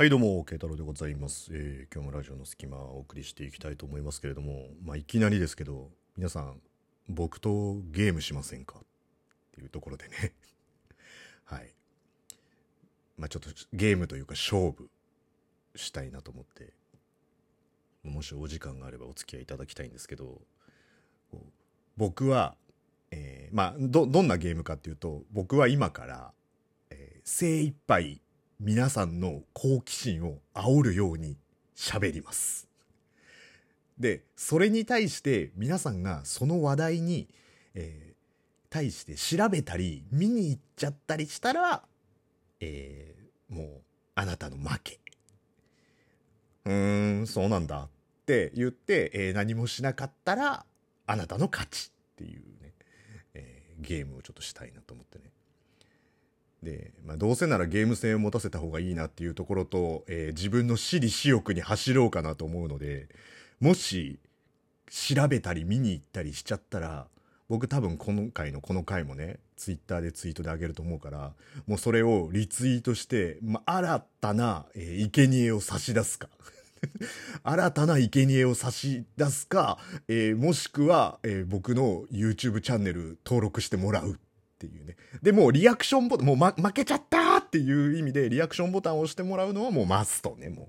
はいどうも、慶太郎でございます、えー今日もラジオの隙間をお送りしていきたいと思いますけれども、まあ、いきなりですけど、皆さん、僕とゲームしませんか？っていうところでね。はい。まあ、ちょっとゲームというか勝負したいなと思って、もしお時間があればお付き合いいただきたいんですけど、僕は、えーまあ、ど、どんなゲームかっていうと、僕は今から、えー精一杯皆さんの好奇心を煽るように喋ります。で、それに対して皆さんがその話題に、えー対して調べたり見に行っちゃったりしたら、えーもうあなたの負け。うーん、そうなんだって言って、えー何もしなかったらあなたの勝ちっていうね、えーゲームをちょっとしたいなと思ってね。で、まあ、どうせならゲーム性を持たせた方がいいなっていうところと、えー自分の私利私欲に走ろうかなと思うので、もし、調べたり見に行ったりしちゃったら、僕多分今回のこの回もね、ツイッターでツイートであげると思うから、もうそれをリツイートして、まあ、新たな、えー生贄を差し出すか。新たな生贄を差し出すか、えーもしくは、えー僕の YouTube チャンネル登録してもらうっていうね。で、もうリアクションボタン、もう、ま、負けちゃったっていう意味でリアクションボタンを押してもらうのはもうマストね、も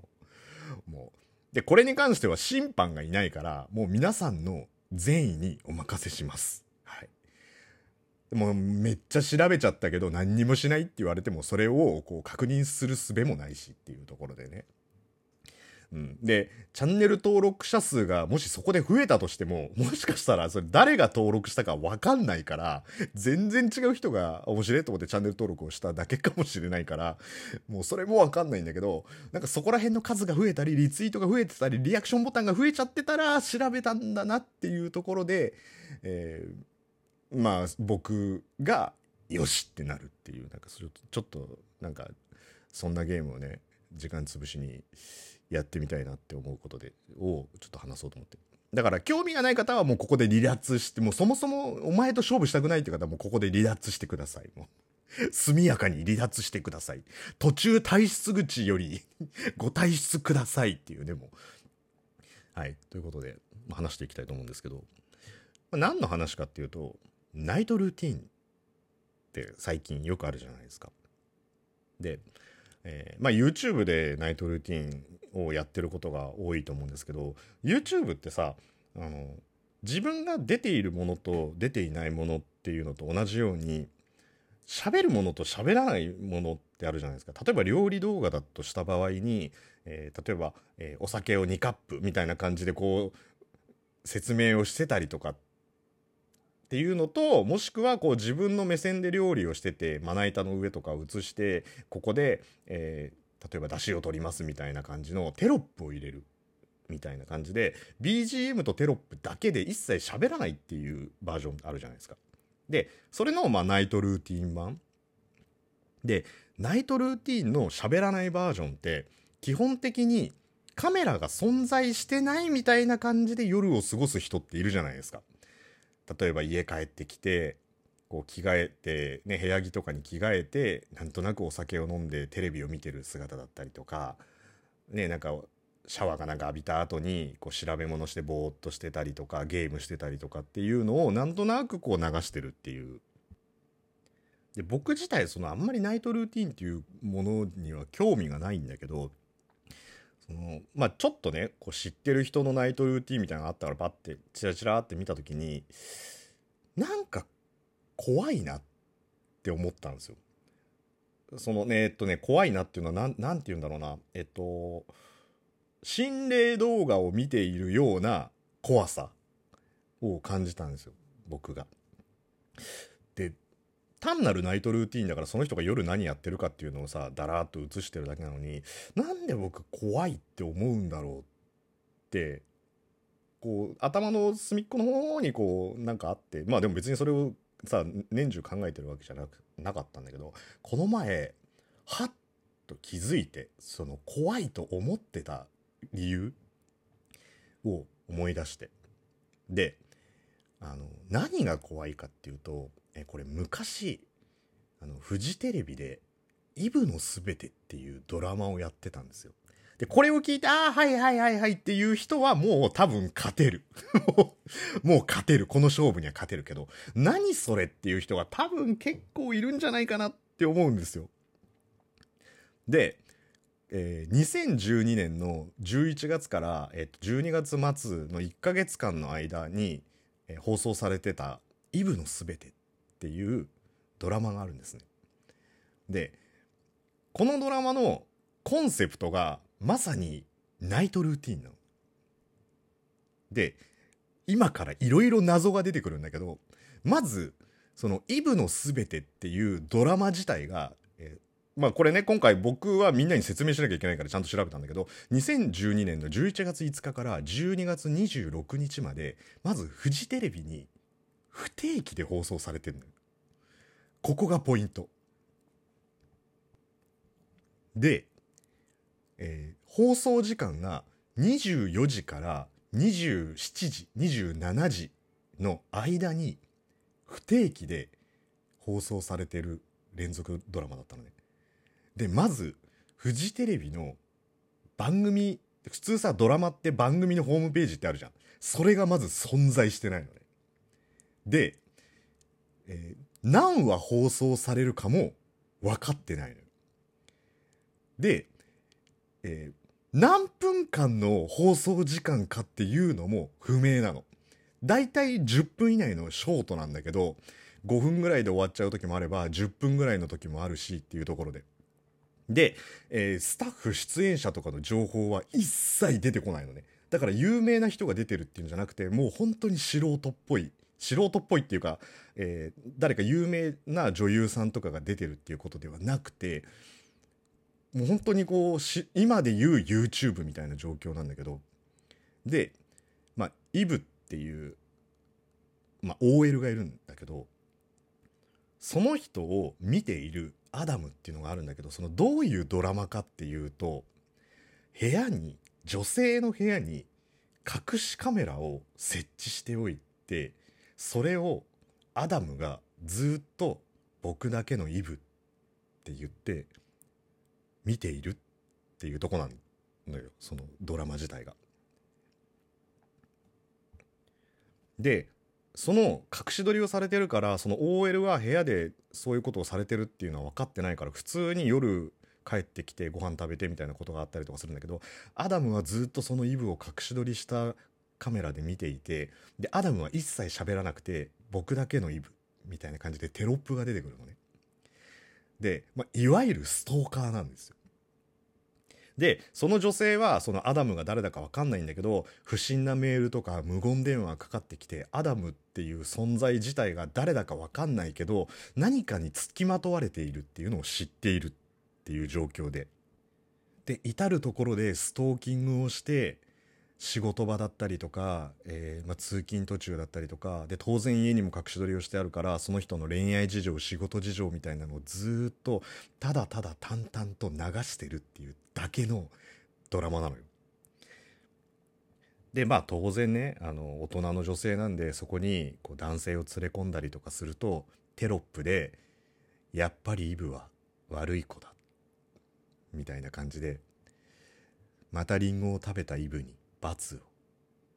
う。もう。で、これに関しては審判がいないから、もう皆さんの善意にお任せします。はい。でもめっちゃ調べちゃったけど何にもしないって言われてもそれをこう確認する術もないしっていうところでね。うん、で、チャンネル登録者数がもしそこで増えたとしても、もしかしたらそれ誰が登録したかわかんないから、全然違う人が面白いと思ってチャンネル登録をしただけかもしれないから、もうそれもわかんないんだけど、なんかそこら辺の数が増えたり、リツイートが増えてたり、リアクションボタンが増えちゃってたら調べたんだなっていうところで、えーまあ僕がよしってなるっていう、なんかちょっとなんかそんなゲームをね、時間潰しにやってみたいなって思うことで、をちょっと話そうと思って。だから興味がない方はもうここで離脱して、もうそもそもお前と勝負したくないって方はもうここで離脱してください。もう速やかに離脱してください。途中退出口よりご退出くださいっていうね、も。はい。ということで、話していきたいと思うんですけど、何の話かっていうと、ナイトルーティーンって最近よくあるじゃないですか。で、えーまあ YouTube でナイトルーティンをやってることが多いと思うんですけど YouTube ってさあの自分が出ているものと出ていないものっていうのと同じように喋るものと喋らないものってあるじゃないですか。例えば料理動画だとした場合に、えー例えば、えーお酒を2カップみたいな感じでこう説明をしてたりとかっていうのともしくはこう自分の目線で料理をしててまな板の上とかを映してここで、えー例えば出汁を取りますみたいな感じのテロップを入れるみたいな感じで BGM とテロップだけで一切喋らないっていうバージョンあるじゃないですか。でそれのまあナイトルーティン版でナイトルーティンの喋らないバージョンって基本的にカメラが存在してないみたいな感じで夜を過ごす人っているじゃないですか。例えば家帰ってきてこう着替えて、ね、部屋着とかに着替えてなんとなくお酒を飲んでテレビを見てる姿だったりとか、ね、なんかシャワーかなんか浴びた後にこう調べ物してぼーっとしてたりとかゲームしてたりとかっていうのをなんとなくこう流してるっていう。で僕自体そのあんまりナイトルーティンっていうものには興味がないんだけどそのまあちょっとねこう知ってる人のナイトルーティンみたいなのがあったからパッてチラチラって見た時になんか怖いなって思ったんですよ。そのね、えっとね、怖いなっていうのはなん、なんて言うんだろうな。えっと、心霊動画を見ているような怖さを感じたんですよ。僕が。単なるナイトルーティンだからその人が夜何やってるかっていうのをさ、だらーっと映してるだけなのに、なんで僕怖いって思うんだろうってこう頭の隅っこの方にこうなんかあってまあでも別にそれをさ年中考えてるわけじゃなくなかったんだけどこの前はっと気づいてその怖いと思ってた理由を思い出してであの何が怖いかっていうとえこれ昔あのフジテレビでイブのすべてっていうドラマをやってたんですよ。で、これを聞いて、ああ、はいはいはいはいっていう人はもう多分勝てる。もう勝てる。この勝負には勝てるけど、何それっていう人が多分結構いるんじゃないかなって思うんですよ。で、えー、2012年の11月から、えー、12月末の1ヶ月間の間に、え、放送されてた「イブのすべて」っていうドラマがあるんですね。でこのドラマのコンセプトがまさにナイトルーティンなの。で今からいろいろ謎が出てくるんだけどまずその「イブのすべて」っていうドラマ自体が、まあこれね今回僕はみんなに説明しなきゃいけないからちゃんと調べたんだけど2012年の11月5日から12月26日までまずフジテレビに不定期で放送されてるのよ。ここがポイント。で、えー、放送時間が24時から27時27時の間に不定期で放送されてる連続ドラマだったのね。でまずフジテレビの番組普通さドラマって番組のホームページってあるじゃん。それがまず存在してないのね。で、えー、何話放送されるかも分かってないのよ。で、えー、何分間の放送時間かっていうのも不明なの。だいたい10分以内のショートなんだけど5分ぐらいで終わっちゃう時もあれば10分ぐらいの時もあるしっていうところで。で、えー、スタッフ出演者とかの情報は一切出てこないのね。だから有名な人が出てるっていうんじゃなくてもう本当に素人っぽい素人っぽいっていうか、えー、誰か有名な女優さんとかが出てるっていうことではなくてもう本当にこうし今で言う YouTube みたいな状況なんだけどでまあイブっていう、まあ、OL がいるんだけどその人を見ているアダムっていうのがあるんだけどそのどういうドラマかっていうと部屋に女性の部屋に隠しカメラを設置しておいてそれをアダムがずっと僕だけのイブって言って見ているっていうとこなのよそのドラマ自体が。でその隠し撮りをされてるからその OL は部屋でそういうことをされてるっていうのは分かってないから普通に夜帰ってきてご飯食べてみたいなことがあったりとかするんだけどアダムはずっとそのイブを隠し撮りしたカメラで見ていてでアダムは一切喋らなくて僕だけのイブみたいな感じでテロップが出てくるのね。で、まあ、いわゆるストーカーなんですよ。でその女性はそのアダムが誰だか分かんないんだけど不審なメールとか無言電話かかってきてアダムっていう存在自体が誰だか分かんないけど何かにつきまとわれているっていうのを知っているっていう状況で。で至る所でストーキングをして仕事場だったりとか、えー、まあ、通勤途中だったりとかで当然家にも隠し撮りをしてあるからその人の恋愛事情仕事事情みたいなのをずっとただただ淡々と流してるっていう。だけのドラマなのよ。でまあ当然ねあの大人の女性なんでそこにこう男性を連れ込んだりとかするとテロップで「やっぱりイブは悪い子だ」みたいな感じでまたリンゴを食べたイブに罰を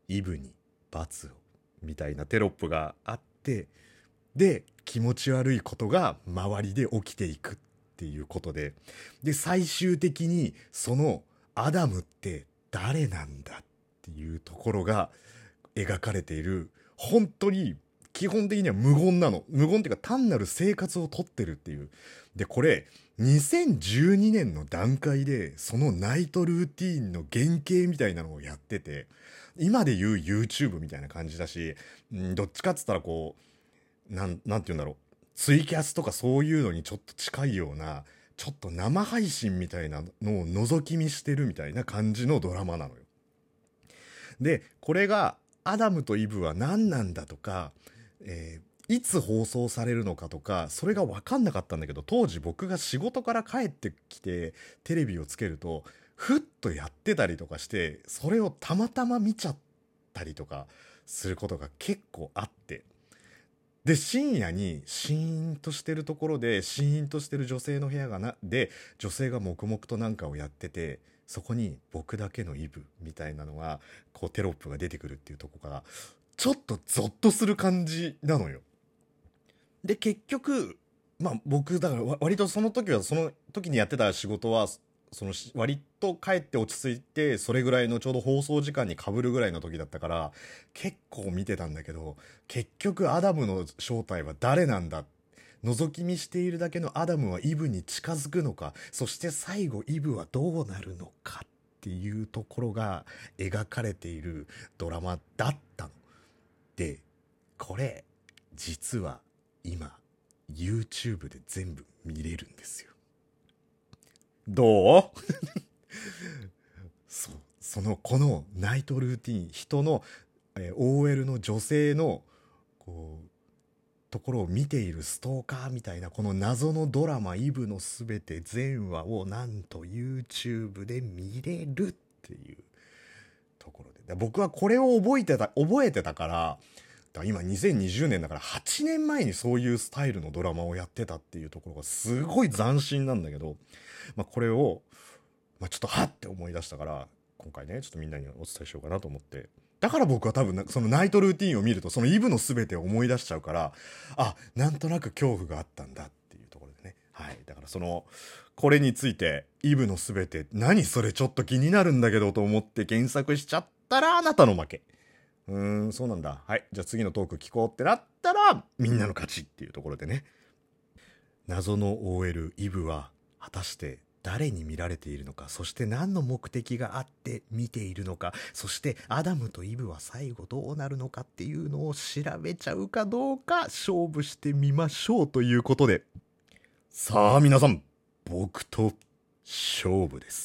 イブに罰をみたいなテロップがあってで気持ち悪いことが周りで起きていくっていうことで。で最終的にそのアダムって誰なんだっていうところが描かれている。本当に基本的には無言なの。無言っていうか単なる生活をとってるっていう。でこれ2012年の段階でそのナイトルーティーンの原型みたいなのをやってて今で言う YouTube みたいな感じだし、どっちかっつったらこうなんなんて言うんだろう。ツイキャスとかそういうのにちょっと近いようなちょっと生配信みたいなのを覗き見してるみたいな感じのドラマなのよ。でこれがアダムとイブは何なんだとか、えーいつ放送されるのかとかそれが分かんなかったんだけど当時僕が仕事から帰ってきてテレビをつけるとふっとやってたりとかしてそれをたまたま見ちゃったりとかすることが結構あってで深夜にシーンとしてるところでシーンとしてる女性の部屋がなで女性が黙々と何かをやっててそこに僕だけのイブみたいなのがこうテロップが出てくるっていうとこがちょっとゾッとする感じなのよ。で結局まあ僕だから割とその時はその時にやってた仕事はその割と帰って落ち着いてそれぐらいのちょうど放送時間にかぶるぐらいの時だったから結構見てたんだけど結局アダムの正体は誰なんだ？覗き見しているだけのアダムはイブに近づくのか？そして最後イブはどうなるのかっていうところが描かれているドラマだったの。でこれ実は今 YouTube で全部見れるんですよ。どう？そう。その、このナイトルーティン、人の、えー、OL の女性の、こう、ところを見ているストーカーみたいな、この謎のドラマ、イブのすべて全話をなんと YouTube で見れるっていうところで。僕はこれを覚えてた、覚えてたから、今2020年だから8年前にそういうスタイルのドラマをやってたっていうところがすごい斬新なんだけど、まあ、これを、まあ、ちょっとはって思い出したから今回ねちょっとみんなにお伝えしようかなと思ってだから僕は多分そのナイトルーティンを見るとそのイブの全てを思い出しちゃうからあなんとなく恐怖があったんだっていうところでねはいだからそのこれについてイブの全て何それちょっと気になるんだけどと思って検索しちゃったらあなたの負けうーん、そうなんだ。はい。じゃあ次のトーク聞こうってなったら、みんなの勝ちっていうところでね。謎の OL イブは、果たして誰に見られているのか、そして何の目的があって見ているのか、そしてアダムとイブは最後どうなるのかっていうのを調べちゃうかどうか勝負してみましょうということで。さあ皆さん、僕と勝負です。